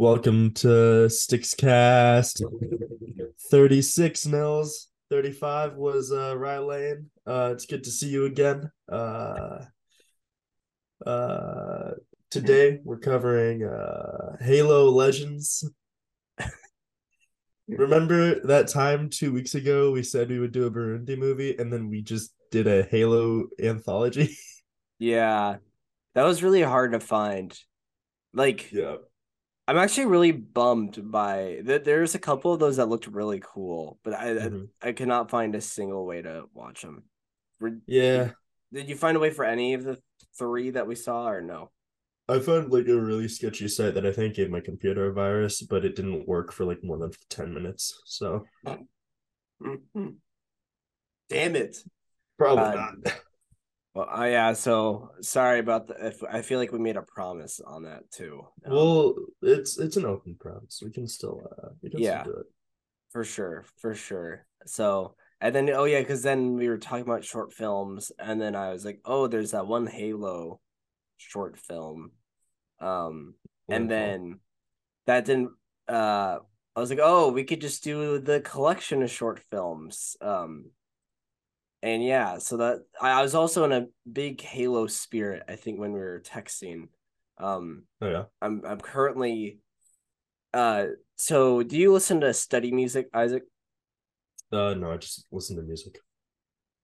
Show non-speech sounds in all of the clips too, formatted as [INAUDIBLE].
Welcome to Stickscast 36 Nils. 35 was uh Rylane. Uh it's good to see you again. Uh uh today we're covering uh Halo Legends. Remember that time two weeks ago we said we would do a Burundi movie and then we just did a Halo anthology? [LAUGHS] Yeah, that was really hard to find. Like, yeah. I'm actually really bummed by that. There's a couple of those that looked really cool, but I Mhm. I, I cannot find a single way to watch them. Yeah. Did you find a way for any of the three that we saw, or no? I found like a really sketchy site that I think gave my computer a virus, but it didn't work for like more than 10 minutes. So Mhm. Damn it. probably Uh, not. [LAUGHS] Well, I yeah. So sorry about the. If I feel like we made a promise on that too. Um, Well, it's it's an open promise. We can still uh we can Yeah. still do it. for sure for sure so and then oh yeah because then we were talking about short films and then i was like oh there's that one halo short film um and then that didn't uh i was like oh we could just do the collection of short films um and yeah so that i, was also in a big halo spirit i think when we were texting um Oh yeah. i'm i'm currently uh so do you listen to study music isaac Uh no, I just listen to music.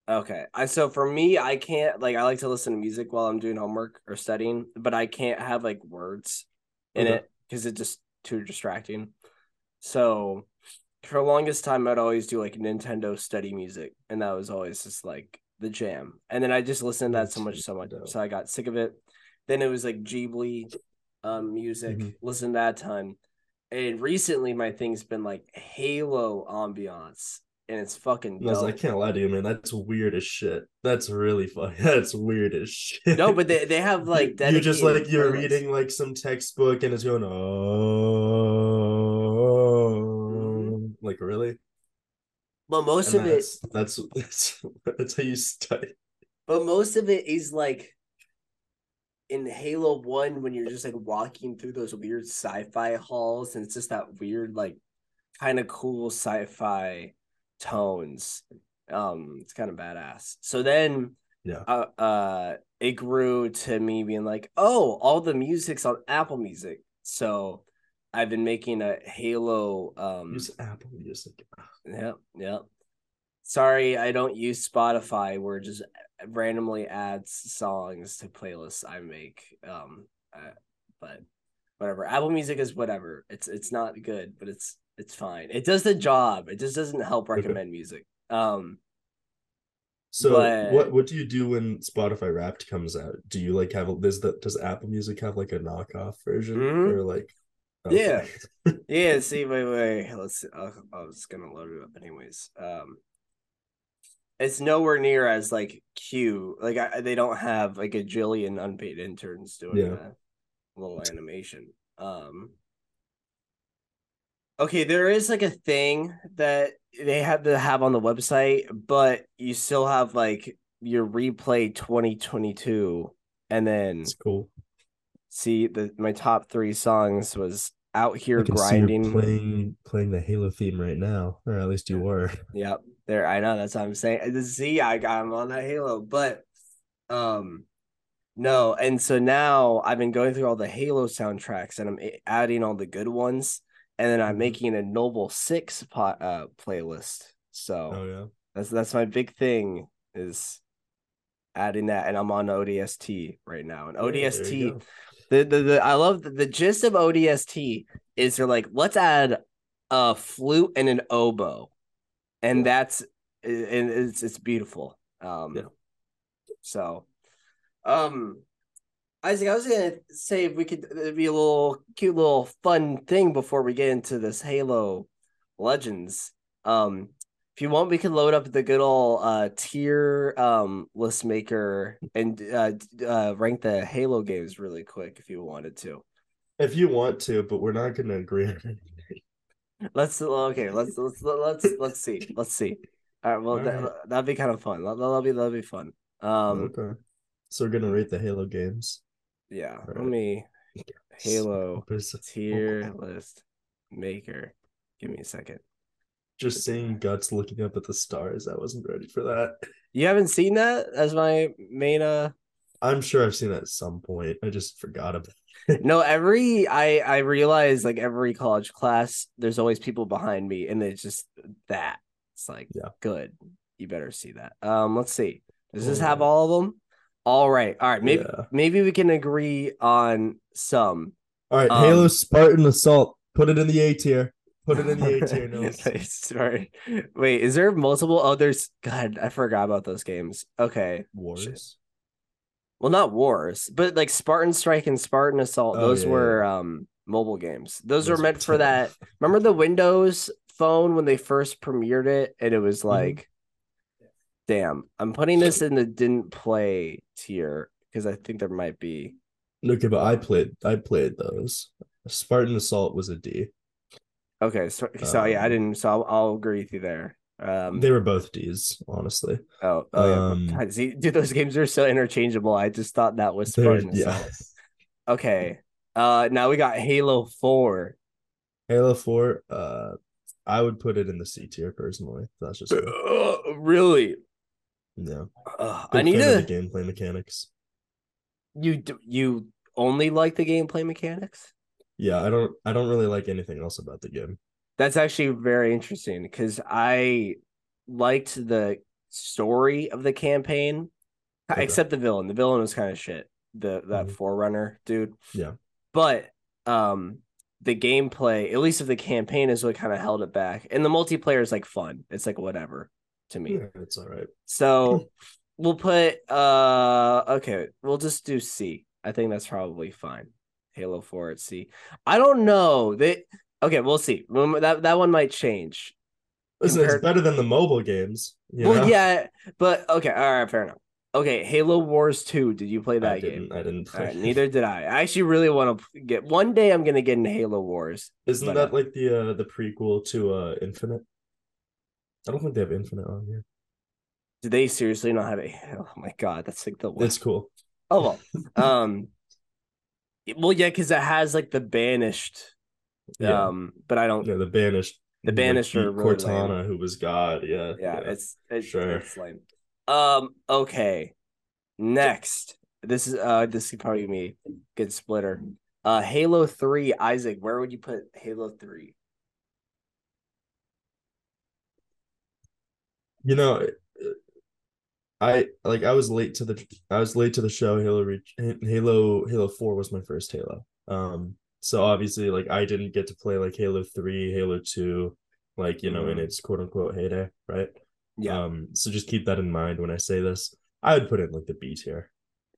Okay. I so for me, I can't like I like to listen to music while I'm doing homework or studying, but I can't have like words in Okay. it because it's just too distracting. So for the longest time I'd always do like Nintendo study music, and that was always just like the jam. And then I just listened to that so much, so much. So I got sick of it. Then it was like Ghibli um music, Mhm. listen to that ton. And recently my thing's been like Halo ambiance. And it's fucking I like, I can't lie to you, man. That's weird as shit. That's really funny. [LAUGHS] That's weird as shit. No, but they, they have [LAUGHS] like You're just like you're reading like some textbook and it's going oh like really but most And of it that's, that's [LAUGHS] that's that's how you study but most of it is like in Halo 1 when you're just like walking through those weird sci-fi halls and it's just that weird like kind of cool sci-fi tones. Um it's kind of badass. So then Yeah. uh, uh it grew to me being like, "Oh, all the music's on Apple Music." So I've been making a Halo um use apple music Yep, yep. Sorry, I don't use Spotify where it just randomly adds songs to playlists I make. Um, uh, but whatever. Apple Music is whatever. It's it's not good, but it's it's fine. It does the job. It just doesn't help recommend music. Um, so But- what what do you do when spotify wrapped comes out do you like have a does that does apple music have like a knockoff version Mhm. or like Yeah. [LAUGHS] yeah. See, wait, wait. Let's. See. I I was gonna load it up anyways. Um, it's nowhere near as like cute. Like I, they don't have like a jillion unpaid interns doing Yeah. a little animation. Um. Okay, there is like a thing that they have to have on the website, but you still have like your replay 2022 and then it's cool see the my top three songs was out here grinding. playing playing the halo theme right now or at least you were Yep, there. I know that's what I'm saying. The Z, I got him on that Halo, but um, no. And so now I've been going through all the Halo soundtracks, and I'm adding all the good ones, and then I'm Mhm. making a Noble Six pot uh playlist. So oh yeah that's that's my big thing is adding that, and I'm on ODST right now, and Yeah, ODST. go. The, the the I love the, the gist of ODST is they're like let's add a flute and an oboe, and that's and it's it's beautiful. Um, Yeah. so, um, Isaac, I was gonna say if we could it'd be a little cute little fun thing before we get into this Halo Legends. Um, if you want, we can load up the good old uh tier um list maker and uh, uh rank the Halo games really quick if you wanted to. if you want to but we're not gonna agree on anything Let's okay. Let's let's let's let's see. Let's see. All right. Well, All that, right. that'd be kind of fun. That, that'll be that'll be fun. Um. okay so we're gonna rate the halo games Yeah. Let me Halo tier list maker. Give me a second. Just seeing guts looking up at the stars. I wasn't ready for that. You haven't seen that as my main uh I'm sure I've seen that at some point. I just forgot about. It. no [LAUGHS] every I I realize like every college class there's always people behind me and it's just that. It's like Yeah. good. You better see that. Um let's see. Does this have all of them? All right. All right. Maybe Yeah. maybe we can agree on some. All right, Um, Halo Spartan Assault. Put it in the A tier. Put it in the [LAUGHS] A tier. Nils. Sorry. Wait, is there multiple? others? God, I forgot about those games. Okay. Wars. Well, not wars, but like Spartan Strike and Spartan Assault, Oh, those yeah, were um mobile games. Those, Those were meant for that. Remember the Windows phone when they first premiered it and it was Mm-hmm. like damn, I'm putting this in the didn't play tier because I think there might be Okay, but I played. I played those. Spartan Assault was a D. Okay, so, so yeah, I Um, didn't so I'll, I'll agree with you there. Um They were both D's, honestly. Oh, oh yeah. Um, God, see, dude, those games are so interchangeable. I just thought that was Spartan yeah. Okay. Uh now we got Halo 4. Halo Four. Uh, I would put it in the C tier personally. That's just me. really? yeah. Big I need to the gameplay mechanics. you do, you only like the gameplay mechanics? Yeah, I don't. I don't really like anything else about the game. That's actually very interesting because I liked the story of the campaign, Okay. except the villain. The villain was kind of shit. The that Mhm. forerunner dude. Yeah. But um the gameplay, at least of the campaign, is what kind of held it back. And the multiplayer is like fun. It's like whatever to me. Yeah, it's all right. So [LAUGHS] we'll put uh okay, we'll just do C. I think that's probably fine. Halo 4 at C. I don't know. They okay, we'll see. That that one might change. Listen, Compared- it's better than the mobile games. You well, know? yeah, but okay, all right, fair enough. Okay, Halo Wars 2. Did you play that I game? I didn't. Play. right, [LAUGHS] neither did I. I actually really want to get one day. I'm gonna get into Halo Wars. Isn't that uh, like the uh the prequel to uh Infinite? I don't think they have Infinite on here. Do they seriously not have a? Oh my god, that's like the worst. It's cool. Oh well, [LAUGHS] um, well yeah, because it has like the banished. Yeah. Um, but I don't. Yeah, the banished. The like, Banished really Cortana, who was God. Yeah. yeah, it's it's, sure. it's lame. Um, okay. Next, this is uh, this could probably be a good splitter. Uh, Halo Three, Isaac. Where would you put Halo Three? You know, I like I was late to the I was late to the show. Halo Reach Halo Halo Four was my first Halo. Um, so obviously like I didn't get to play like Halo Three, Halo Two, like you know in Mhm. its quote unquote heyday, right? Yeah. Um, so just keep that in mind when I say this. I would put it in like the B tier.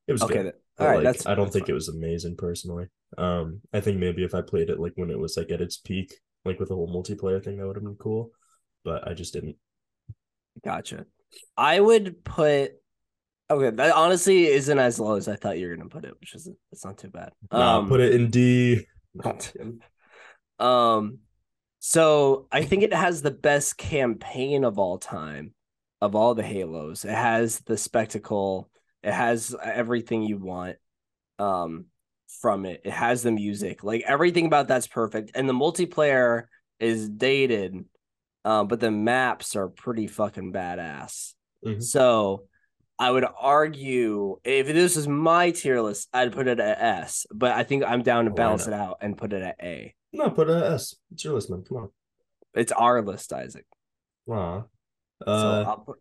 It was okay. good. all right. like, that's. I don't that's think fine. it was amazing personally. Um, I think maybe if I played it like when it was like at its peak, like with the whole multiplayer thing, that would have been cool. But I just didn't. Gotcha. I would put. Okay, that honestly isn't as low as I thought you were gonna put it, which is it's not too bad. Nah, Um, put it in D. [LAUGHS] Um, so I think it has the best campaign of all time, of all the Halos. It has the spectacle. It has everything you want, um, from it. It has the music. Like everything about that's perfect, and the multiplayer is dated, um, but the maps are pretty fucking badass. Mhm. So. I would argue if this is my tier list, I'd put it at S, but I think I'm down to balance it out and put it at A. No, put a S. It's your list, man. Come on. It's our list, Isaac. So Uh, I'll put.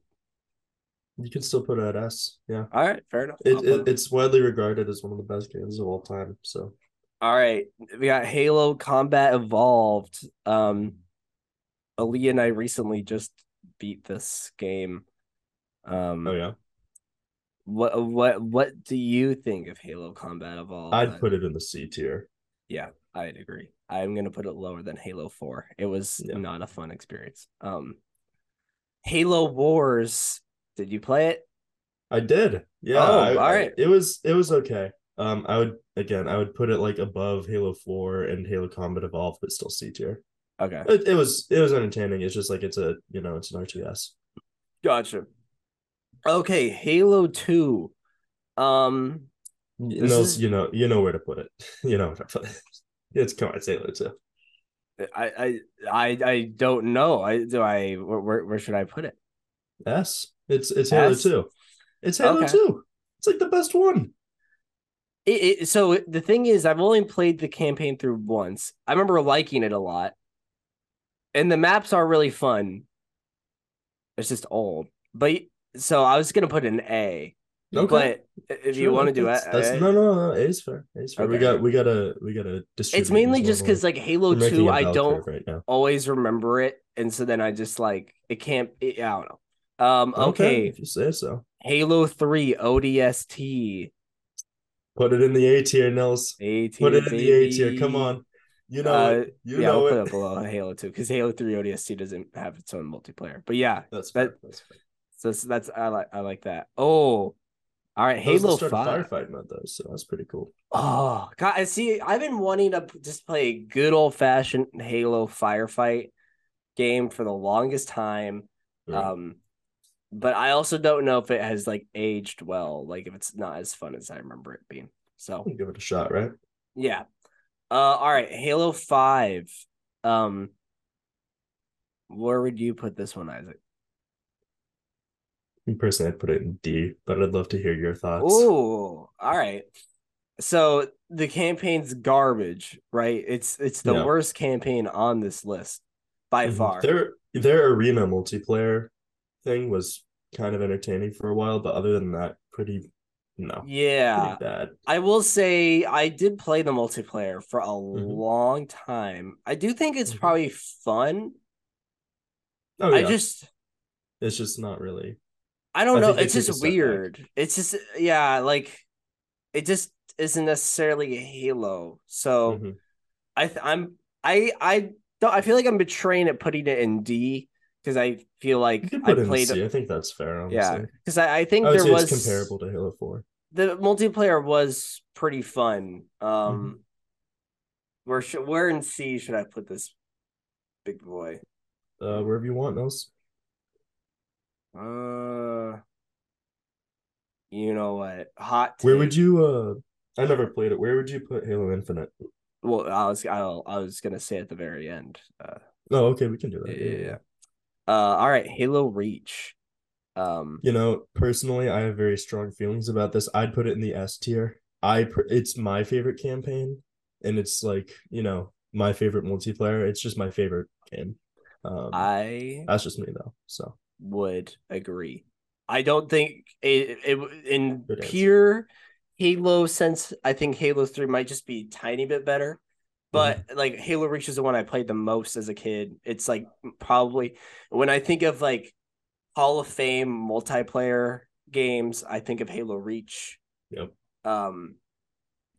you can still put it at S. Yeah. All right, fair enough. It, it it's widely regarded as one of the best games of all time. So All right, we got Halo Combat Evolved. Um, Ali and I recently just beat this game. Um, oh yeah, what what what do you think of Halo Combat Evolved? I'd put it in the C tier. Yeah, I'd agree. I'm gonna put it lower than Halo Four. It was Yeah. not a fun experience. Um, Halo Wars. Did you play it? I did. Yeah. Oh, I- all I- it was it was okay. Um, I would again, I would put it like above Halo Four and Halo Combat Evolved, but still C tier. Okay, It, it was it was entertaining. It's just like it's a you know it's an RTS. gotcha. Okay, Halo Two. Um, You know, is- you know, you know where to put it. [LAUGHS] You know where to put it. [LAUGHS] It's come on, it's Halo too. I I I, I don't know. I do I where, where where should I put it? S. It's it's Halo S? two. It's Halo Okay. two. It's like the best one. It, it, so the thing is, I've only played the campaign through once. I remember liking it a lot, and the maps are really fun. It's just old, but so I was gonna put an A. Okay. But if Sure, you want to do it, that's no no no. A's fair. A's fair. We got we gotta we gotta distribute. it's mainly just because like Halo Two, I don't right always remember it, and so then I just like it can't. It, I don't know. Um. Okay. if you say so. Halo Three ODST. Put it in the A tier, Nels. A-tier, Put it in the A tier. Come on. You know uh, you yeah, know we'll it. put it below Halo 2 because Halo 3 ODST doesn't have its own multiplayer. But yeah, That's that- fair. That's fair. so that's, that's I like I like that. Oh, all right, That Halo 5. firefight mode though, so that's pretty cool. Oh god, I see. I've been wanting to just play a good old fashioned Halo firefight game for the longest time. Yeah. Um, but I also don't know if it has like aged well. Like if it's not as fun as I remember it being. So Give it a shot, right? Yeah. Uh all right, Halo 5. Um where would you put this one, Isaac? Me personally, I'd put it in D, but I'd love to hear your thoughts. Ooh, all right. So the campaign's garbage, right? It's it's the Yeah. worst campaign on this list by Mhm. far. Their their arena multiplayer thing was kind of entertaining for a while, but other than that, pretty no, yeah. bad. I will say I did play the multiplayer for a Mm-hmm. long time. I do think it's Mhm. probably fun. Oh yeah. I just it's just not really. I don't I know. It's just weird. It's just yeah, like it just isn't necessarily a Halo. So Mhm. I th- I'm I I don't I feel like I'm betraying it putting it in D because I feel like I put it in played. I think that's fair. Honestly. yeah because I, I think I there was it's comparable to Halo Four. the multiplayer was pretty fun. Mm-hmm. Um, where should where in C should I put this big boy? Uh, wherever you want, Nels. Uh, you know what? Hot. Where would you? Uh, I never played it. Where would you put Halo Infinite? Well, I was I, I was gonna say at the very end. Uh, Oh, okay, we can do that. yeah, yeah. Uh, all right, Halo Reach. Um, You know, personally, I have very strong feelings about this. I'd put it in the S tier. I pr- it's my favorite campaign, and it's like you know my favorite multiplayer. It's just my favorite game. Um, I that's just me though. So would agree. I don't think it, it in pure Halo sense. I think Halo Three might just be a tiny bit better, but Mm-hmm. like Halo Reach is the one I played the most as a kid. It's like probably when I think of like Hall of Fame multiplayer games, I think of Halo Reach. Yep. Um,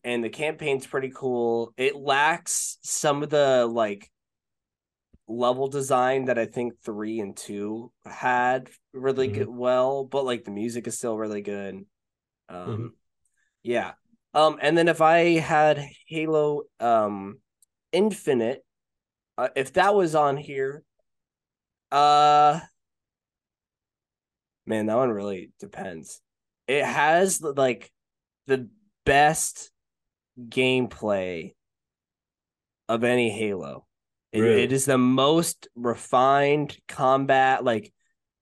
and the campaign's pretty cool. It lacks some of the like level design that I think three and two had really Mhm. good well, but like the music is still really good. Um Mhm. yeah. Um and then if I had Halo um Infinite, uh, if that was on here, uh man, that one really depends. It has like the best gameplay of any Halo. It, Really? it is the most refined combat. Like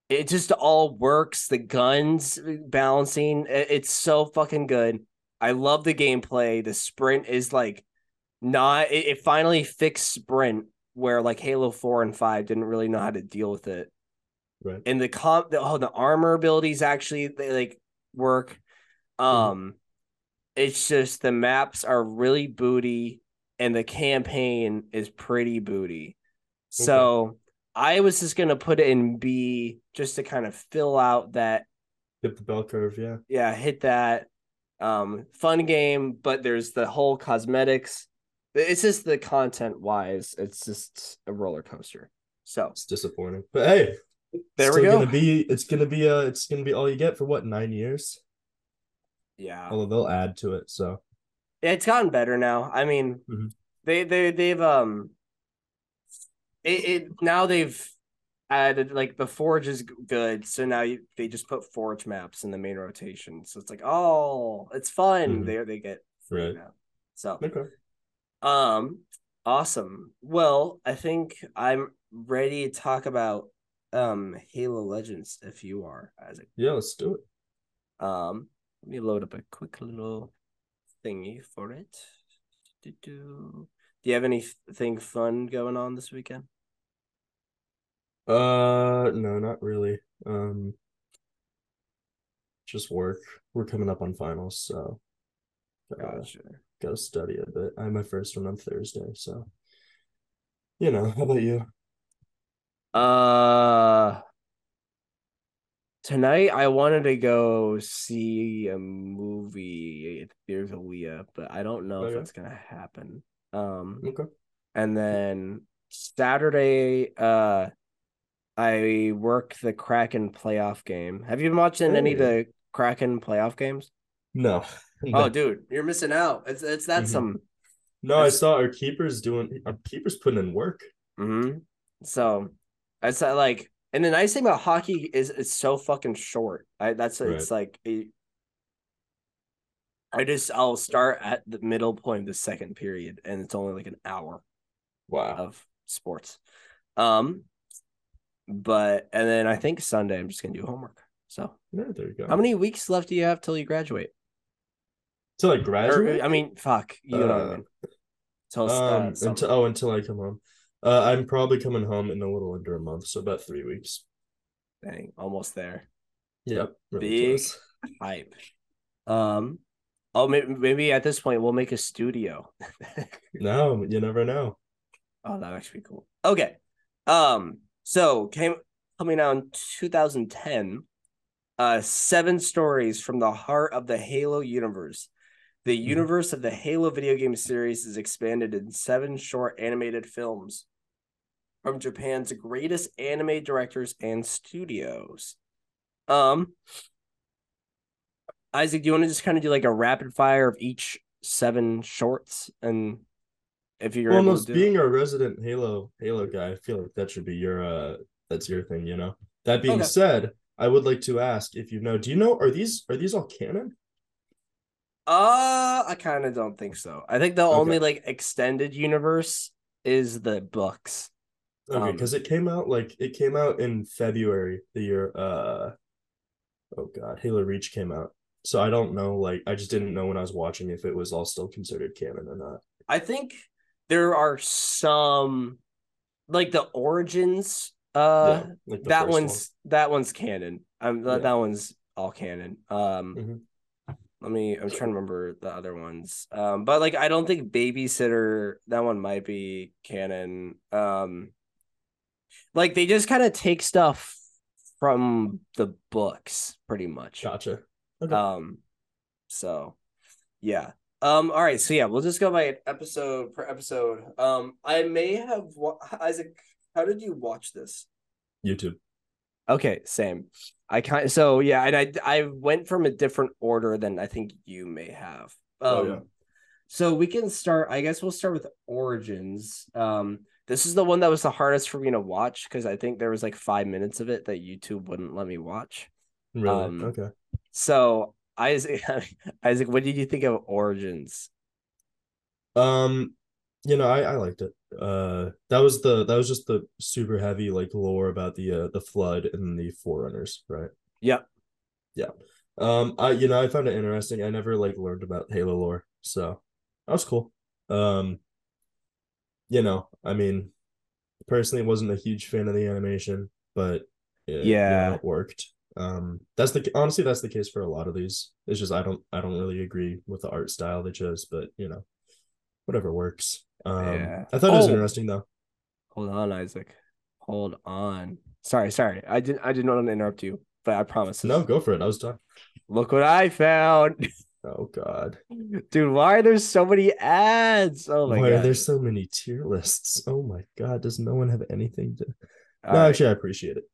it just all works. The guns balancing. it- it's so fucking good. I love the gameplay. The sprint is like not. It, it finally fixed sprint where like Halo Four and Five didn't really know how to deal with it right. and the comp the, oh the armor abilities actually they like work um it's just the maps are really booty and the campaign is pretty booty so i was just gonna put it in b just to kind of fill out that Hit the bell curve. Yeah. yeah hit that um fun game but there's the whole cosmetics it's just the content wise it's just a roller coaster so It's disappointing, but hey, There we go. Gonna be it's gonna be uh it's gonna be all you get for what nine years. yeah Although they'll add to it, so it's gotten better now. I mean, Mhm. they they they've um, it, it now they've added like the forge is good, so now you, they just put forge maps in the main rotation. So it's like, oh, it's fun. Mhm. They they get Right. now. So Okay. um awesome. Well, I think I'm ready to talk about um Halo Legends if you are, Isaac. Yeah, let's do it. Um let me load up a quick little thingy for it. Do you have anything fun going on this weekend? Uh, no, not really. Um, just work. We're coming up on finals, so gotta, Gotcha. gotta study a bit. I have my first one on Thursday, so you know. How about you? Uh tonight I wanted to go see a movie at There's a Leah, but I don't know if Okay. that's gonna happen. Um Okay. and then Saturday uh I work the Kraken playoff game. Have you been watching any of the Kraken playoff games? No. [LAUGHS] Oh dude, you're missing out. It's it's that Mhm. some No, I saw our keepers doing our keepers putting in work. hmm So I said like, and the nice thing about hockey is it's so fucking short. I that's it's like it, I just I'll start at the middle point of the second period, and it's only like an hour Wow. of sports. Um, but and then I think Sunday I'm just gonna do homework. So Yeah, there you go. how many weeks left do you have till you graduate? Till I Or, graduate? I mean, fuck, you know what I Uh, mean. Till uh, um, summer. until oh, until I come home. Uh, I'm probably coming home in a little under a month, so about three weeks. Dang, almost there. Yep. really Big close. hype. Um, oh, maybe, maybe at this point we'll make a studio. [LAUGHS] No, you never know. oh, that actually be cool. Okay. Um, so came coming out in 2010. Uh, seven stories from the heart of the Halo universe. The universe of the Halo video game series is expanded in seven short animated films from Japan's greatest anime directors and studios. Um, Isaac, do you want to just kind of do like a rapid fire of each seven shorts, and if you're Well, almost being a resident Halo Halo guy, I feel like that should be your uh that's your thing, you know. That being Okay. said, I would like to ask if you know, do you know are these are these all canon? Uh, I kind of don't think so. I think the Okay. only like extended universe is the books. Okay, Um, because it came out like it came out in February the year uh oh god, Halo Reach came out. So I don't know, like I just didn't know when I was watching if it was all still considered canon or not. I think there are some like the origins. Uh, yeah, like the that first one. one's that one's canon. Um, that, Yeah. that one's all canon. Um, Mhm. let me. I'm trying to remember the other ones. Um, but like I don't think babysitter. That one might be canon. Um, like they just kind of take stuff from the books, pretty much. Gotcha. Okay. Um, so yeah. Um, all right, so yeah, we'll just go by episode per episode. Um, I may have wa- Isaac. How did you watch this? YouTube. Okay, same. I kind so yeah, and I I went from a different order than I think you may have. Um, Oh, yeah. So we can start. I guess we'll start with Origins. Um, this is the one that was the hardest for me to watch because I think there was like five minutes of it that YouTube wouldn't let me watch. Really? Um, okay. So Isaac, [LAUGHS] Isaac, what did you think of Origins? Um, you know, I I liked it. Uh, that was the that was just the super heavy like lore about the uh the flood and the forerunners, right? Yep. Yeah. Um, I you know I found it interesting. I never like learned about Halo lore, so that was cool. Um, you know, I mean, personally wasn't a huge fan of the animation, but it, you Yeah. know, it worked. Um, that's the honestly that's the case for a lot of these. It's just I don't I don't really agree with the art style they chose, but you know, whatever works. Um, Yeah. I thought it was Oh. interesting though. Hold on, Isaac. Hold on. Sorry, sorry. I didn't. I didn't want to interrupt you, but I promise. No, go for it. I was done. Look what I found, [LAUGHS] Oh God, dude. Why are there so many ads? Oh my why god. are there so many tier lists? Oh my God, does no one have anything to? All no, right. actually, I appreciate it.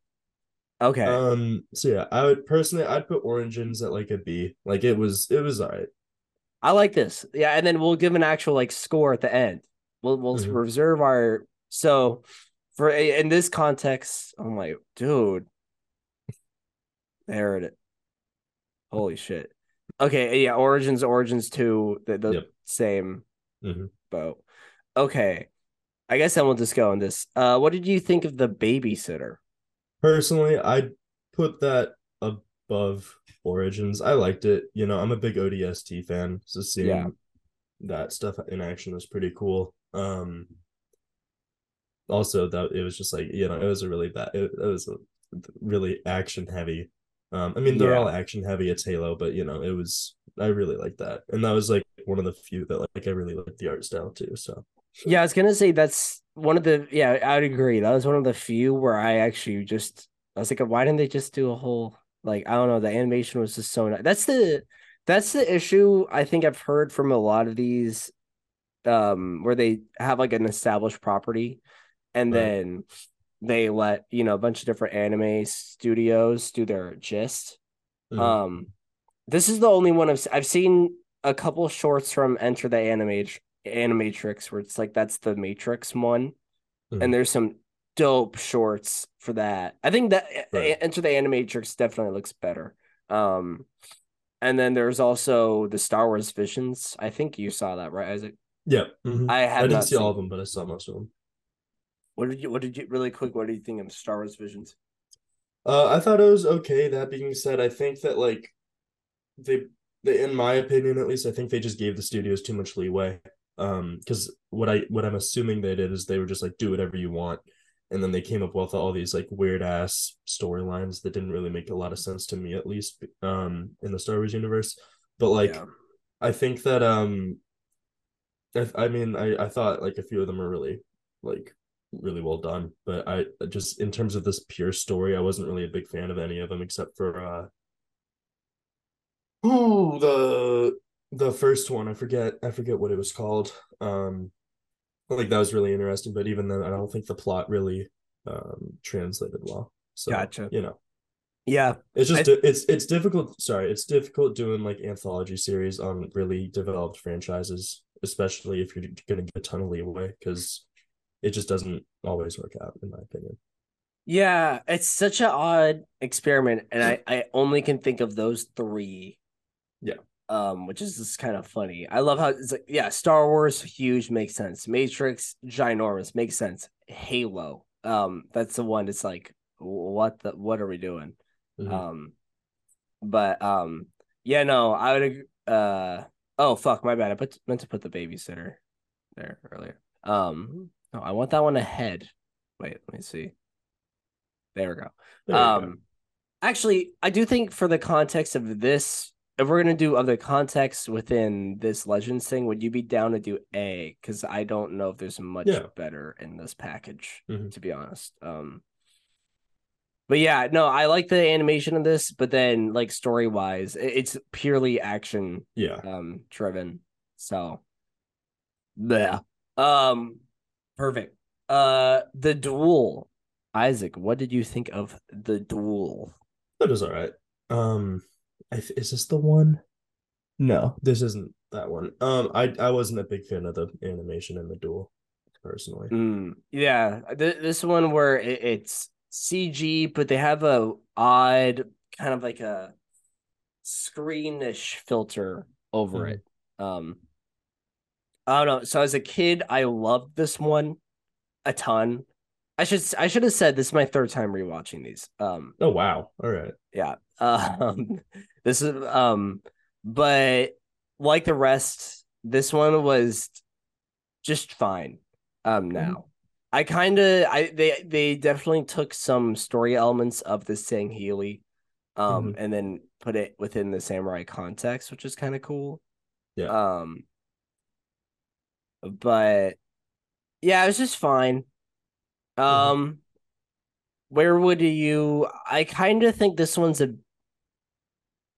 Okay. Um, so yeah, I would personally, I'd put Origins at like a B. Like it was, it was alright. I like this. Yeah, and then we'll give an actual like score at the end. We'll we'll Mhm. reserve our so for in this context, I'm like, dude, there it is. Holy shit. Okay, yeah, Origins, Origins 2, the, the Yep. same Mhm. boat. Okay. I guess then we'll just go on this. Uh what did you think of the babysitter? Personally, I'd put that above Origins. I liked it. You know, I'm a big ODST fan, so seeing Yeah. that stuff in action was pretty cool. Um also that it was just like, you know, it was a really bad it, it was a really action heavy. Um I mean they're Yeah. all action heavy, it's Halo, but you know, it was I really like that. And that was like one of the few that like I really liked the art style too. So Yeah, I was gonna say that's one of the yeah, I'd agree. That was one of the few where I actually just I was like, why didn't they just do a whole like I don't know, the animation was just so nice. That's the that's the issue I think I've heard from a lot of these um where they have like an established property and Right. then they let, you know, a bunch of different anime studios do their gist. mhm. Um, this is the only one I've I've seen a couple shorts from Enter the Animat Animatrix where it's like that's the Matrix one, Mhm. and there's some dope shorts for that. I think that uh, Right. Enter the Animatrix definitely looks better. Um, and then there's also the Star Wars Visions. I think you saw that, right, Isaac? yeah. mhm. I I didn't see all of them, but I saw most of them. What did you? What did you? Really quick. What do you think of Star Wars Visions? Uh, I thought it was okay. That being said, I think that like they, they, in my opinion at least, I think they just gave the studios too much leeway. Um, because what I what I'm assuming they did is they were just like do whatever you want, and then they came up with all these like weird ass storylines that didn't really make a lot of sense to me at least. Um, in the Star Wars universe, but like Yeah. I think that um, I I mean I I thought like a few of them are really like really well done, but I just in terms of this pure story, I wasn't really a big fan of any of them except for uh oh the the first one I forget I forget what it was called. Um like that was really interesting, but even then I don't think the plot really um translated well. So Gotcha. you know. Yeah. It's just I- it's it's difficult. Sorry, it's difficult doing like anthology series on really developed franchises, especially if you're gonna get a ton of leeway, because it just doesn't always work out, in my opinion. Yeah, it's such an odd experiment, and I I only can think of those three. Yeah. Um, which is just kind of funny. I love how it's like, yeah, Star Wars, huge, makes sense. Matrix, ginormous, makes sense. Halo, um, that's the one. It's like, what the, what are we doing? Mhm. Um, but um, yeah, no, I would. Uh, oh fuck, my bad. I put meant to put the babysitter there earlier. Um, no, I want that one ahead. Wait, let me see. There we go. There um, go. actually, I do think for the context of this, if we're gonna do other context within this Legends thing, would you be down to do A? Because I don't know if there's much Yeah. better in this package, Mhm. to be honest. Um, but yeah, no, I like the animation of this, but then like story wise, it's purely action yeah. um driven. So yeah. Um perfect. Uh the duel. Isaac, what did you think of the duel? That was all right. Um, is this the one? No, this isn't that one. Um, I I wasn't a big fan of the animation in the duel, personally. Mm, yeah, th- this one where it, it's CG, but they have a odd kind of like a screenish filter over Mhm. it. Um, I don't know. So as a kid, I loved this one a ton. I should I should have said this is my third time rewatching these. Um, Oh wow! All right. yeah. [LAUGHS] Um, this is um, but like the rest, this one was just fine. Um, now I kind of I they they definitely took some story elements of the Sangheili, um, and then put it within the samurai context, which is kind of cool. Yeah. Um, but yeah, it was just fine. Um, where would you? I kind of think this one's a.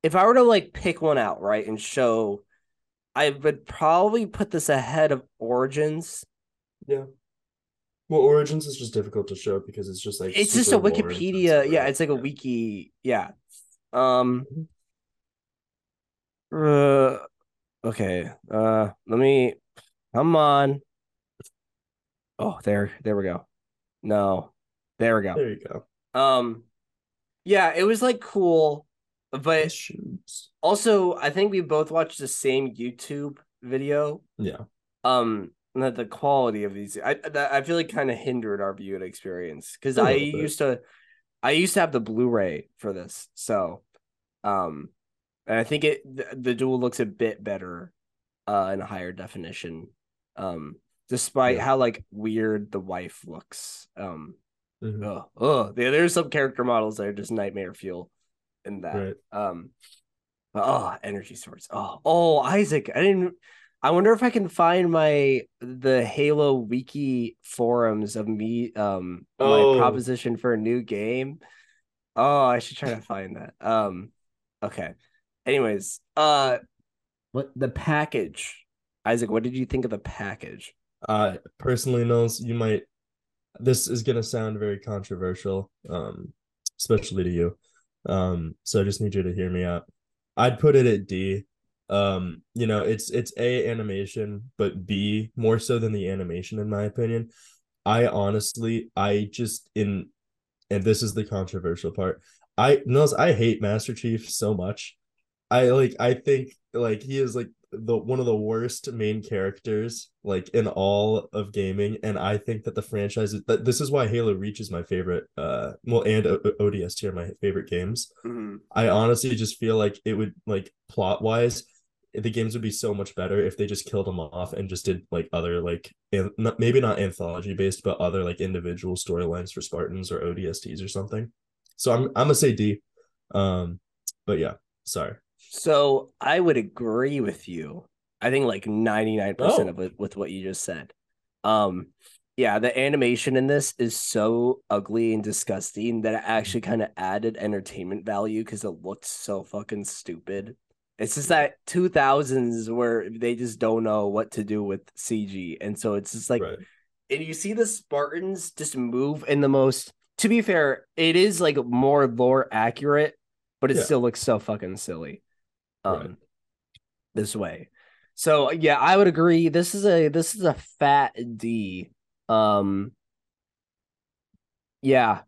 If I were to like pick one out, right, and show, I would probably put this ahead of Origins. Yeah. Well, Origins is just difficult to show because it's just like It's just a Wikipedia. intensive, Yeah, it's like a wiki. Yeah. Um. Mhm. Uh, okay. Uh, let me. Come on. Oh, there, there we go. No. There we go. There you go. Um yeah, it was like cool, but Shoes. also I think we both watched the same YouTube video. Yeah. Um that the quality of these I that I feel like kind of hindered our viewing experience because I bit. used to I used to have the Blu-ray for this. So um and I think it the, the duel looks a bit better uh in a higher definition. Um despite Yeah. how like weird the wife looks. Um Mhm. Oh, oh, there, there's some character models that are just nightmare fuel in that. Right. Um, oh, energy source. Oh, oh, Isaac. I didn't. I wonder if I can find my the Halo wiki forums of me. Um, Oh. my proposition for a new game. Oh, I should try to [LAUGHS] find that. Um, okay. Anyways, uh, what the package? Isaac, what did you think of the package? Uh personally Nils you might this is gonna sound very controversial, um, especially to you. Um, so I just need you to hear me out. I'd put it at D. Um, you know, it's it's A animation, but B more so than the animation, in my opinion. I honestly, I just in and this is the controversial part. I Nils I hate Master Chief so much. I like I think like he is like the one of the worst main characters like in all of gaming and I think that the franchise is that this is why Halo Reach is my favorite uh well and o- O- ODST are my favorite games. Mhm. I honestly just feel like it would like plot wise the games would be so much better if they just killed them off and just did like other like an- maybe not anthology based but other like individual storylines for Spartans or ODSTs or something. So I'm I'm gonna say D. Um but yeah, sorry. So I would agree with you. I think like 99% Oh. of it with what you just said. Um yeah, the animation in this is so ugly and disgusting that it actually kind of added entertainment value because it looked so fucking stupid. It's just that 2000s where they just don't know what to do with CG. And so it's just like right. and you see the Spartans just move in the most to be fair, it is like more lore accurate, but it Yeah. still looks so fucking silly. Um Right. this way. So yeah, I would agree. This is a this is a fat D. Um yeah.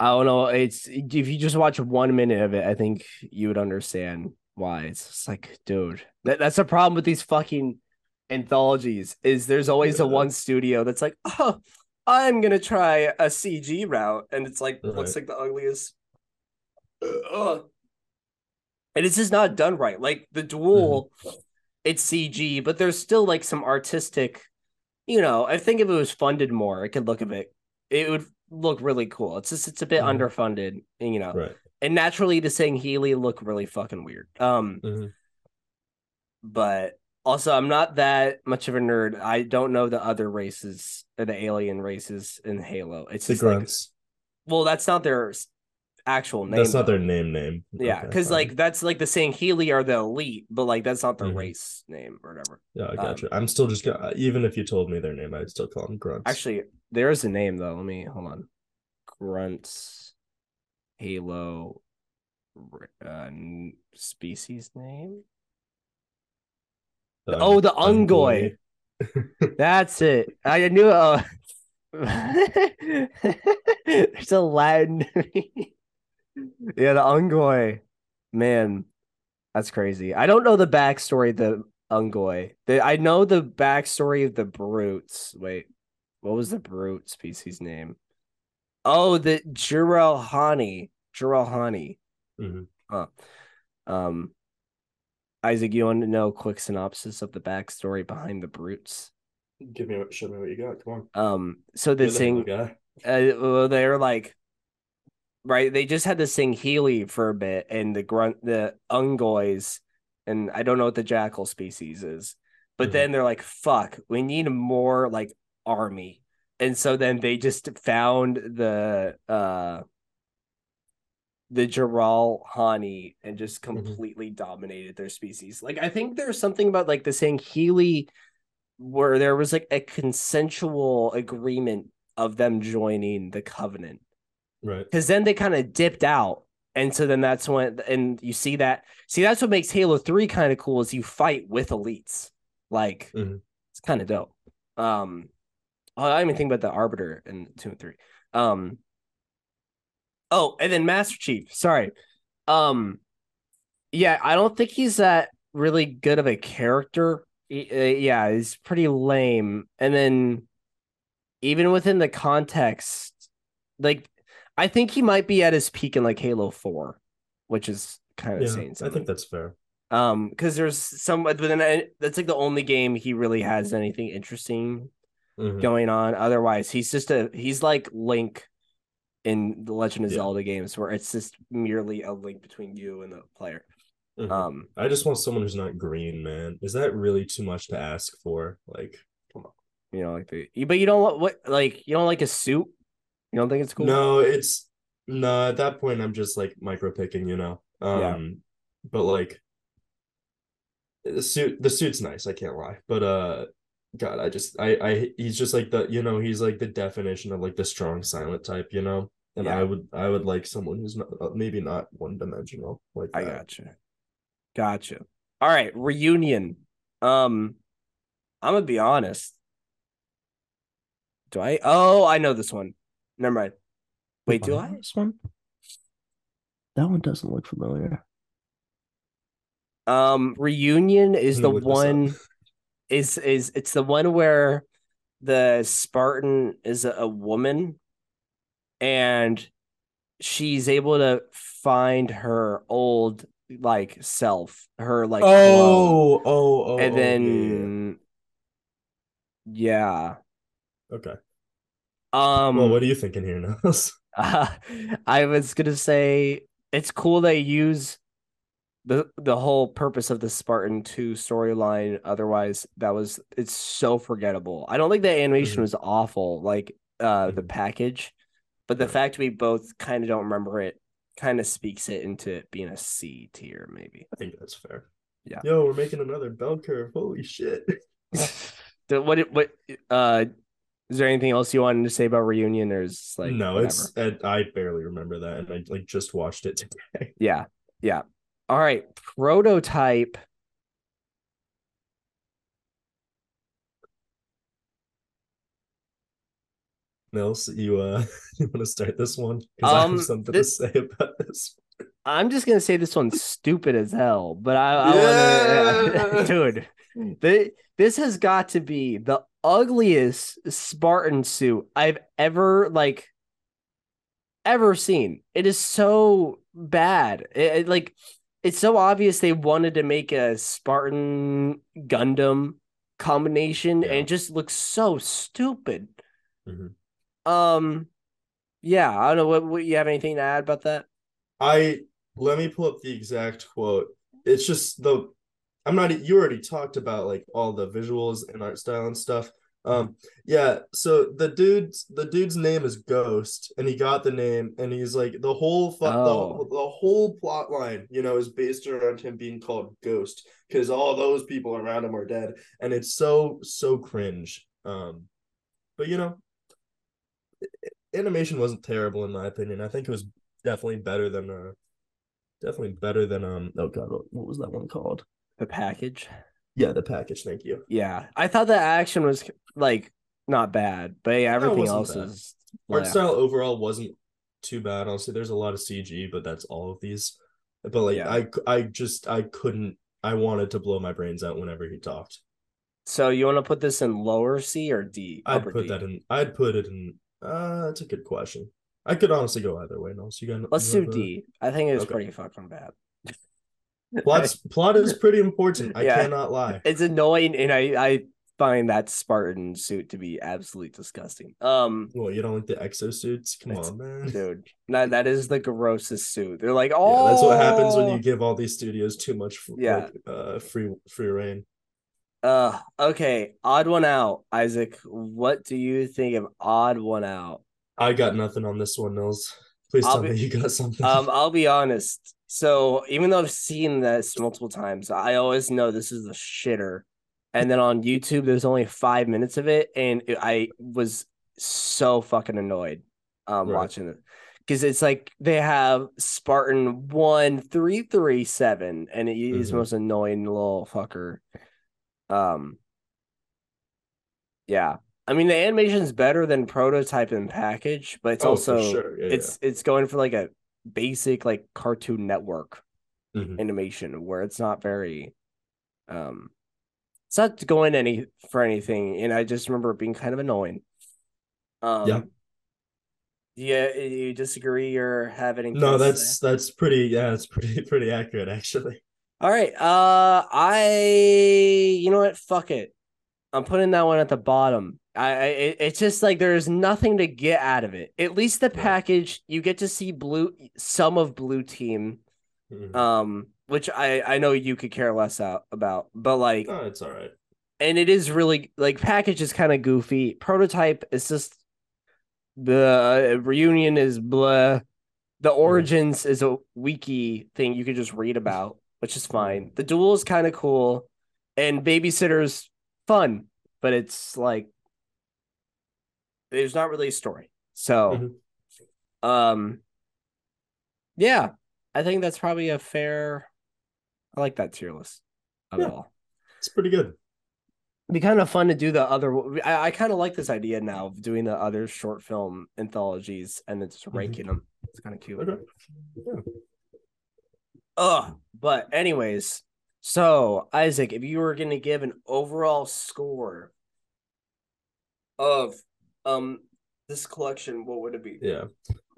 I don't know. It's if you just watch one minute of it, I think you would understand why. It's just like, dude, that, that's the problem with these fucking anthologies is there's always Yeah. one studio that's like, oh, I'm gonna try a CG route, and it's like looks like the ugliest. Ugh. And it's just not done right. Like the duel, it's CG, but there's still like some artistic. You know, I think if it was funded more, it could look a bit. It would look really cool. It's just it's a bit Mhm. underfunded, and, you know, Right. and naturally the Sangheili look really fucking weird. Um, Mhm. but also I'm not that much of a nerd. I don't know the other races the alien races in Halo. It's The just like, grunts. well, that's not their actual name. That's not their name name. Yeah, because fine. like that's like the Sangheili are the elite, but like that's not their Mhm. race name or whatever. Yeah, I um, got you. I'm still just gonna even if you told me their name, I'd still call them grunts. Actually, there is a name though. Let me hold on. Grunts, Halo, uh, species name. Um, oh, the Ungoy. [LAUGHS] That's it. I knew. Uh... [LAUGHS] There's a Latin. Yeah, the Ungoy. Man, that's crazy. I don't know the backstory of the Ungoy. The, I know the backstory of the Brutes. Wait, what was the Brute species name? Oh, the Jiralhanae. Jiralhanae. Mhm. Um, Isaac, you want to know a quick synopsis of the backstory behind the Brutes? Give me show me what you got. Come on. Um, so the You're the Halo thing, uh, well, they're like, right? They just had to Sangheili for a bit, and the grunt, the Ungoys, and I don't know what the Jackal species is, but Mhm. then they're like, "Fuck, we need more like army," and so then they just found the uh the Jaral Hani and just completely dominated their species. Like I think there's something about like the Sangheili where there was like a consensual agreement of them joining the covenant Right. because then they kind of dipped out and so then that's when and you see that see that's what makes halo 3 kind of cool is you fight with elites like Mhm. it's kind of dope um Oh, I didn't even think about the Arbiter in two and three. Um. Oh, and then Master Chief. Sorry. Um. Yeah, I don't think he's that really good of a character. He- uh, yeah, he's pretty lame. And then, even within the context, like, I think he might be at his peak in like Halo Four, which is kind of Yeah, saying I think that's fair. Um, because there's some, but then I, that's like the only game he really has anything interesting Mhm. going on. Otherwise, he's just a he's like Link in the Legend of Yeah. Zelda games, where it's just merely a link between you and the player. Mhm. Um, I just want someone who's not green, man. Is that really too much to ask for? Like, come on. you know, like the but you don't want what like you don't like a suit. You don't think it's cool? No, it's no. At that point, I'm just like micro picking, you know. Um, Yeah. but like the suit, the suit's nice. I can't lie. But uh, God, I just, I, I, he's just like the, you know, he's like the definition of like the strong silent type, you know. And Yeah. I would, I would like someone who's not uh, maybe not one dimensional like I that. gotcha. Gotcha. All right, reunion. Um, I'm gonna be honest. Do I? Oh, I know this one. Never mind. Wait, do I? This one? That one doesn't look familiar. Um, reunion is the gonna look this up. one. Is is it's the one where the Spartan is a, a woman, and she's able to find her old like self, her like clone. Oh, oh, oh, and oh, then yeah, yeah. okay. Um, well, what are you thinking here, [LAUGHS] Nils? [LAUGHS] I was gonna say it's cool they use the the whole purpose of the Spartan 2 storyline. Otherwise, that was it's so forgettable. I don't think the animation Mhm. was awful, like uh the Mhm. package, but the fact we both kind of don't remember it kind of speaks it into it being a C tier, maybe. I think that's fair. Yeah. Yo, we're making another bell curve. Holy shit. [LAUGHS] the, what what uh is there anything else you wanted to say about reunion or is like no, whatever? it's I, I barely remember that, and I like just watched it [LAUGHS] today. Yeah. Yeah. All right. Prototype. Nils, you uh, [LAUGHS] you want to start this one? Because I Um, have something this- to say about this. I'm just gonna say this one's stupid as hell, but I, I want Yeah. to, [LAUGHS] dude. The, this has got to be the ugliest Spartan suit I've ever like ever seen. It is so bad. It, it, like it's so obvious they wanted to make a Spartan Gundam combination, and Yeah. it just looks so stupid. Mhm. Um, yeah, I don't know. What, what you have anything to add about that? I let me pull up the exact quote. It's just the I'm not you already talked about like all the visuals and art style and stuff. Um yeah, so the dude's the dude's name is Ghost and he got the name and he's like the whole fu- Oh. the, the whole plot line, you know, is based around him being called Ghost cuz all those people around him are dead and it's so so cringe. Um but you know, animation wasn't terrible in my opinion. I think it was definitely better than uh definitely better than um oh god what- was that one called The package. yeah the package thank you Yeah, I thought the action was like not bad, but yeah, everything else bad. is art style overall wasn't too bad honestly there's a lot of cg but that's all of these but like Yeah. i i just i couldn't i wanted to blow my brains out whenever he talked So you want to put this in lower C or D? i'd put D? that in i'd put it in uh that's a good question i could honestly go either way no so you got Let's do D. I think it was Okay. pretty fucking bad. [LAUGHS] plot's plot is pretty important i Yeah. cannot lie It's annoying, and I I find that Spartan suit to be absolutely disgusting. Um, well you don't like the exosuits come on man dude, that that is the grossest suit. They're like, oh, Yeah, that's what happens when you give all these studios too much Yeah. like, uh free free reign. Uh, okay, odd one out, Isaac. What do you think of odd one out? I got nothing on this one, Nils. Please I'll tell be- me you got something. Um, I'll be honest. So even though I've seen this multiple times, I always know this is a shitter. And then on YouTube, there's only five minutes of it, and it- I was so fucking annoyed um Right. watching it because it's like they have Spartan one three three seven, and it is the Mhm. most annoying little fucker. Um, yeah, I mean, the animation's better than prototype and package, but it's Oh, also sure. Yeah, it's it's going for like a basic like Cartoon Network yeah. Mhm. animation where it's not very um it's not going any for anything and i just remember it being kind of annoying um Yeah. yeah you disagree or have anything No, that's that's pretty. Yeah, it's pretty [LAUGHS] pretty accurate actually. all right uh i you know what fuck it i'm putting that one at the bottom i, I it- it's just like there's nothing to get out of it at least the package you get to see blue some of blue team Mhm. um which i i know you could care less out about but like oh, it's all right. and it is really like package is kind of goofy. Prototype is just the reunion is blah. The origins is a wiki thing you can just read about, which is fine. The duel is kind of cool, and babysitter's fun, but it's like there's not really a story. So, um, yeah, I think that's probably a fair. I like that tier list of it Yeah. all It's pretty good. be kind of fun to do the other i, I kind of like this idea now of doing the other short film anthologies and then just Mhm. ranking them it's kind of cute Okay. Yeah. Ugh. but anyways so isaac if you were going to give an overall score of um this collection what would it be Yeah.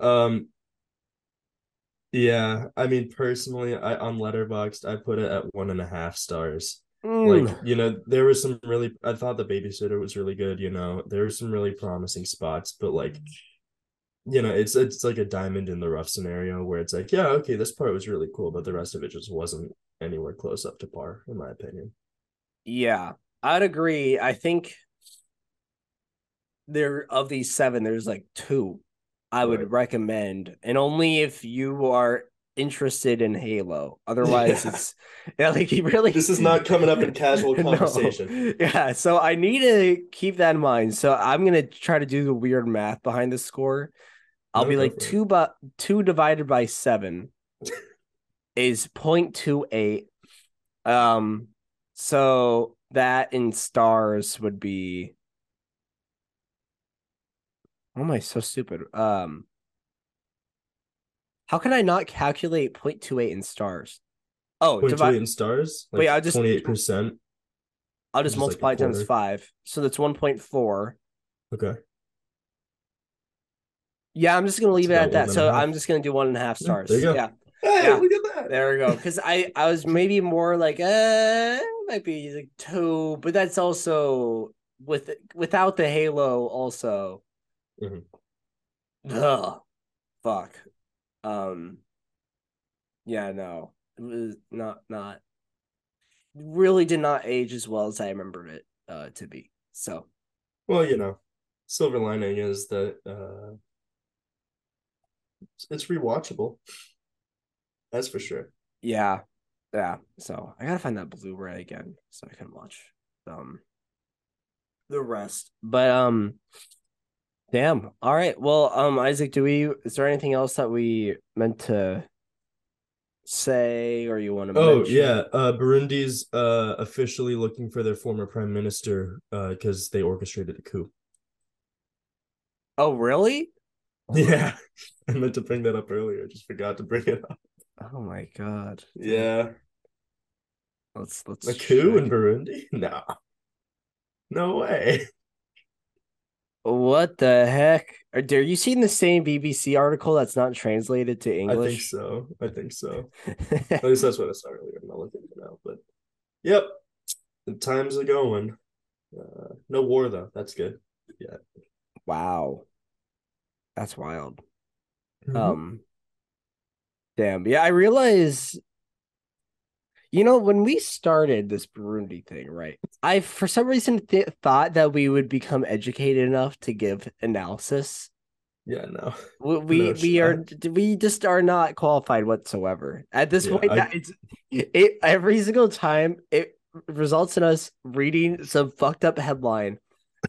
Um yeah, I mean personally I on Letterboxd I put it at one and a half stars. Mm, Like, you know, there was some really I thought the babysitter was really good, you know. There were some really promising spots, but like you know, it's it's like a diamond in the rough scenario where it's like, yeah, okay, this part was really cool, but the rest of it just wasn't anywhere close up to par, in my opinion. yeah i'd agree i think there of these seven there's like two i would Right. recommend and only if you are interested in halo [LAUGHS] otherwise Yeah. it's yeah like you really This is not coming up in casual [LAUGHS] No. conversation. yeah so i need to keep that in mind so i'm gonna try to do the weird math behind the score i'll No, be like two but two divided by seven is 0.28 um so that in stars would be Why am I so stupid? Um, how can I not calculate 0.28 in stars? Oh, Point two divide. in stars, Wait, I'll just- twenty eight percent. I'll just just multiply it times five, so that's 1.4. Okay. Yeah, I'm just gonna leave it at that. So. I'm just gonna do one and a half stars. go. Yeah, Hey, Yeah. look at that. there we go. Because I I was maybe more like uh might be like two, but that's also with without the halo also. Mhm. Ugh, fuck. Um. Yeah, no, it was not not really did not age as well as I remembered it uh to be. So Well, you know, silver lining is that uh it's- it's rewatchable. That's for sure. yeah, yeah. So I gotta find that Blu-ray again so I can watch um the rest. But um, damn. All right. Well, um, Isaac, do we? Is there anything else that we meant to say or you want to? Oh mention? yeah, uh Burundi's uh officially looking for their former prime minister uh because they orchestrated a coup. Oh, really? [LAUGHS] Yeah. I meant to bring that up earlier, just forgot to bring it up. Oh my god. Yeah. Let's let's A coup in. Burundi? [LAUGHS] No. No way. What the heck? Are, are you seeing the same BBC article that's not translated to English? I think so. I think so. [LAUGHS] At least that's what I saw earlier. I'm not looking for now, but yep. The times are going. Uh, no war though. That's good. Yeah. Wow. That's wild. Mhm. Um damn. Yeah, I realize you know, when we started this Burundi thing, right? I for some reason th- thought that we would become educated enough to give analysis. yeah, no. We [LAUGHS] we, No we are we just are not qualified whatsoever. At this Yeah, point, I- that it's it every single time it results in us reading some fucked up headline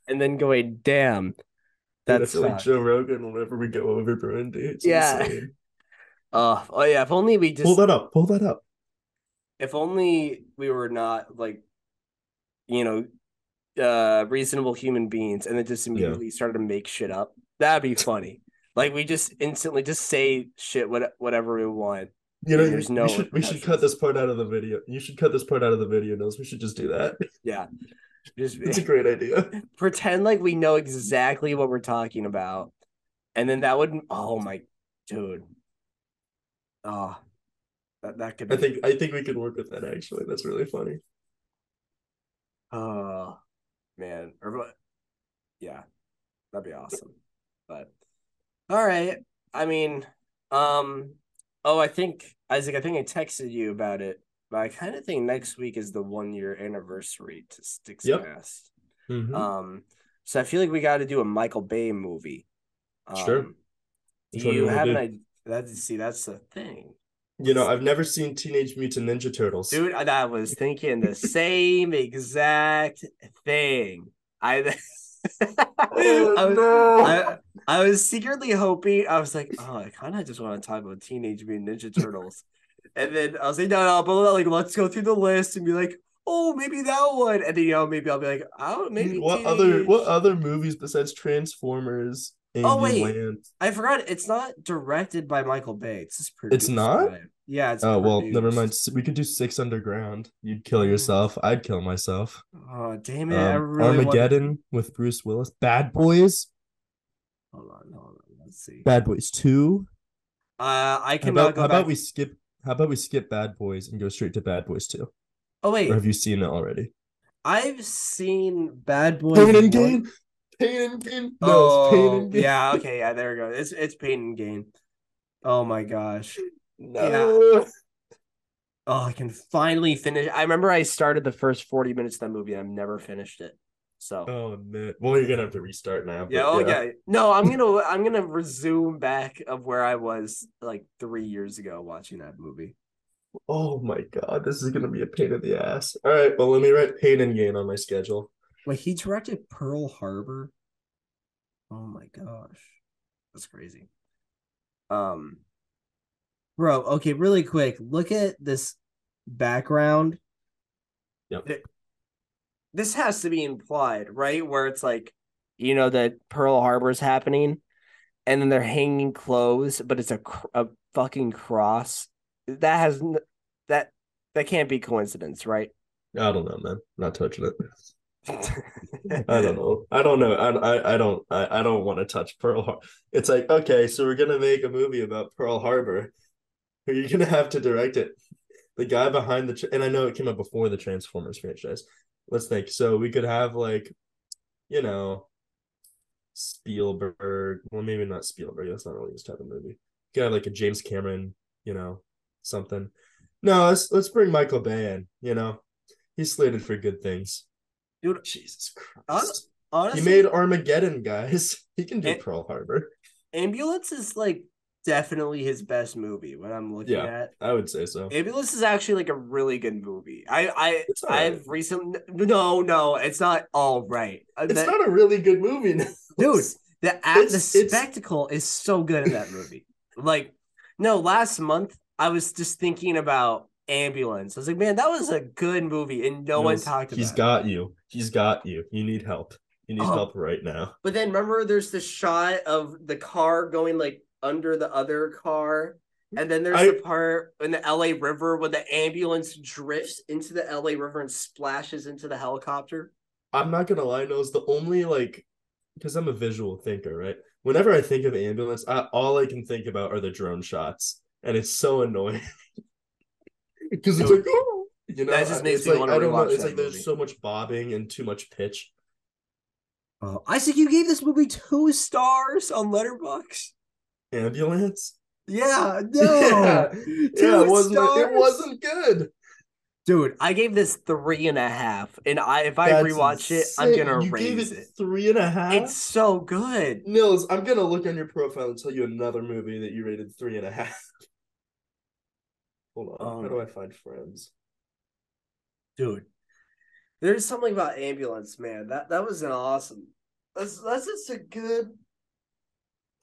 and then going, damn, Dude, that I feel like. Joe Rogan whenever we go over Burundi. It's Yeah. insane. Uh, [LAUGHS] oh yeah, if only we just Pull that up. Pull that up. If only we were not like you know uh reasonable human beings and then just immediately started to make shit up. That'd be funny. Like we just instantly just say shit what, whatever we want. You know, There's we no should we should cut this part out of the video. You should cut this part out of the video, Nils. We should just do that. Yeah. Just [LAUGHS] It's a great idea. [LAUGHS] pretend like we know exactly what we're talking about. And then that would oh my dude. Oh that, that could be I think I think we could work with that actually. That's really funny. oh man. Or yeah, that'd be awesome. But all right. I mean, um oh I think Isaac, I think I texted you about it, but I kind of think next week is the one year anniversary to Sticks Yep. Past. Mhm. Um, so I feel like we got to do a Michael Bay movie. Sure. Um, Do you have an idea? That's see, that's the thing, you know, I've never seen Teenage Mutant Ninja Turtles. dude. I, I was thinking the same exact thing. I, [LAUGHS] Oh, I, was, no. I, I was secretly hoping. I was like, oh, I kind of just want to talk about Teenage Mutant Ninja Turtles, and then I was like, no, no, but like, let's go through the list and be like, oh, maybe that one, and then you know, maybe I'll be like, oh, maybe what other what other movies besides Transformers? Oh, wait. Ambulance? I forgot it's not directed by Michael Bay. It's just produced. It's not? by- yeah, it's Oh well, never mind. We could do Six Underground. You'd kill yourself. I'd kill myself. Oh damn it! I Um, really Armageddon with Bruce Willis. Bad Boys. Hold on, hold on. Let's see. Bad Boys Two. Uh, I How about go how back. about we skip? How about we skip Bad Boys and go straight to Bad Boys Two? Oh wait, Or have you seen it already? I've seen Bad Boys. Pain and Gain. Pain and Gain. No, Oh, it's Pain and Gain. yeah. Okay, yeah. There we go. It's it's Pain and Gain. Oh my gosh. No. Oh, I can finally finish. I remember I started the first forty minutes of that movie and I've never finished it. So Oh man. Well, you're gonna have to restart now. but yeah, oh yeah. No, I'm gonna [LAUGHS] I'm gonna resume back of where I was like three years ago watching that movie. Oh my god, this is gonna be a pain in the ass. All right, well let me write Pain and Gain on my schedule. Wait, he directed Pearl Harbor. Oh my gosh, that's crazy. Um, bro. Okay, really quick. Look at this background. Yep. Th- This has to be implied, right? Where it's like, you know, that Pearl Harbor is happening, and then they're hanging clothes, but it's a cr- a fucking cross. That has n- that that can't be coincidence, right? I don't know, man. Not touching it. I don't know. I don't know. I I, I don't I, I don't want to touch Pearl Harbor. It's like, okay, so we're gonna make a movie about Pearl Harbor. Are You're gonna have to direct it. The guy behind the and I know it came out before the Transformers franchise. Let's think. So we could have like, you know, Spielberg. Well, maybe not Spielberg. That's not really his type of movie. You could have like a James Cameron, you know, something. No, let's let's bring Michael Bay in. You know, he's slated for good things. Dude, Jesus Christ. Honestly, he made Armageddon, guys. [LAUGHS] He can do Pearl Harbor. Ambulance is like definitely his best movie when I'm looking Yeah. at. I would say so. Ambulance is actually like a really good movie. I I It's all right. I've recently no no it's not all right. Uh, It's that- not a really good movie, dude. The [LAUGHS] act, the it's- it's- spectacle is so good in that movie. like no, last month I was just thinking about Ambulance. I was like, man, that was a good movie, and no one talked about. He's it. got you. He's got you. You need help. You need Oh. help right now. But then remember, there's the shot of the car going like under the other car. And then there's I- the part in the LA River when the ambulance drifts into the LA River and splashes into the helicopter. I'm not gonna lie, no, it's The only like, because I'm a visual thinker, right? Whenever I think of ambulance, I, all I can think about are the drone shots, and it's so annoying. [LAUGHS] Because it's Dude, like, oh, you know, that just makes it's me like wanna I don't know. It's that like there's so much bobbing and too much pitch. Oh, Isaac, you gave this movie two stars on Letterboxd. Ambulance. Yeah, [LAUGHS] no, Yeah. two yeah, it wasn't. stars. It wasn't good. Dude, I gave this three and a half, and I if I That's rewatch it, I'm gonna you gave raise it, it. three and a half. It's so good. Nils, I'm gonna look on your profile and tell you another movie that you rated three and a half. Hold on. Oh How do I find friends? dude. There's something about ambulance, man. That that was an awesome. That's that's just a good.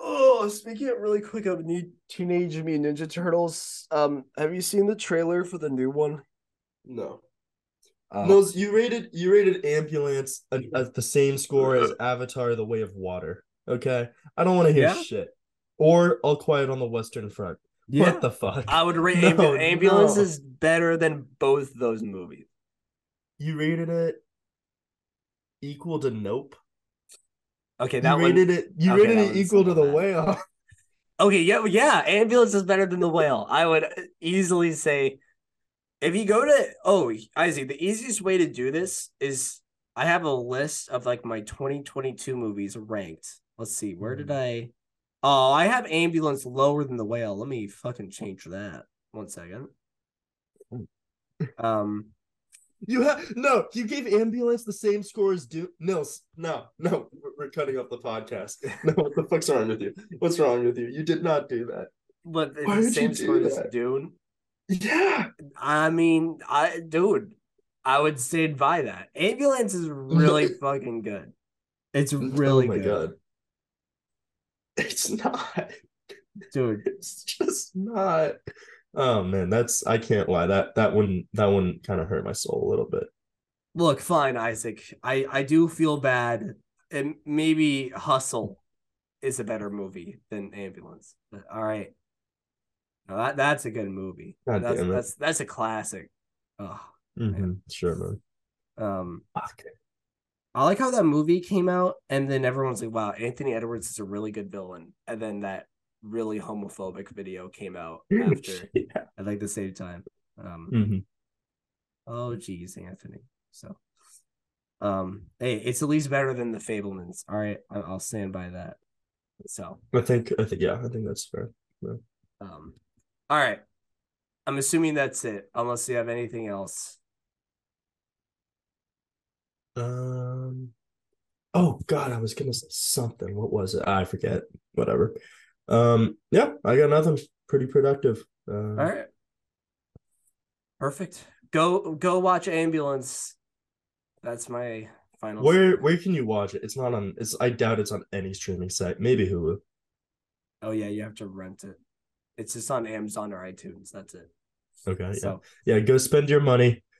Oh, speaking of really quick of new Teenage Mutant Ninja Turtles, um, have you seen the trailer for the new one? No. Nils, you rated you rated ambulance at, at the same score as [LAUGHS] Avatar: The Way of Water. Okay, I don't want to hear Yeah? shit. Or All Quiet on the Western Front. Yeah. What the fuck? I would rate [LAUGHS] No, ambulance no. is better than both those movies. You rated it equal to Nope. Okay, You that one. rated it. You okay, rated it equal to the whale. [LAUGHS] Okay, yeah, yeah. Ambulance is better than the whale. I would easily say if you go to oh Isaac, the easiest way to do this is I have a list of like my 2022 movies ranked. Let's see, where did hmm. I Oh, I have ambulance lower than the whale. Let me fucking change that. One second. Um You have no. You gave ambulance the same score as Dune. Nils, no, no. We're, cutting off the podcast. [LAUGHS] No, what the fuck's wrong with you? What's wrong with you? You did not do that. but Why the same score as? Dune. Yeah. I mean, I dude, I would stand by that. Ambulance is really [LAUGHS] fucking good. It's really oh my good, god. [LAUGHS] It's not. dude. It's just not. Oh man, that's I can't lie. That that one that one kind of hurt my soul a little bit. Look, fine, Isaac. I I do feel bad, and maybe Hustle is a better movie than Ambulance. But all right, now that that's a good movie. God that's that's that's a classic. Oh, Mhm, Sure, man. um, Fuck. I like how that movie came out, and then everyone's like, "Wow, Anthony Edwards is a really good villain," and then that really homophobic video came out [LAUGHS] after yeah. at like the same time. Um, Mhm. oh geez, Anthony. So, um, hey, it's at least better than the Fabelmans. All right, I'll stand by that. So, I think I think yeah, I think that's fair. um, all right. I'm assuming that's it, unless you have anything else. Um. Oh God, I was gonna say something. What was it? I forget. Whatever. Um. Yeah, I got nothing. Pretty productive. Uh, All right. Perfect. Go go watch Ambulance. That's my final. Where where can you watch it? It's not on. It's I doubt it's on any streaming site. Maybe Hulu. Oh yeah, you have to rent it. It's just on Amazon or iTunes. That's it. Okay. Yeah. So Yeah. Go spend your money.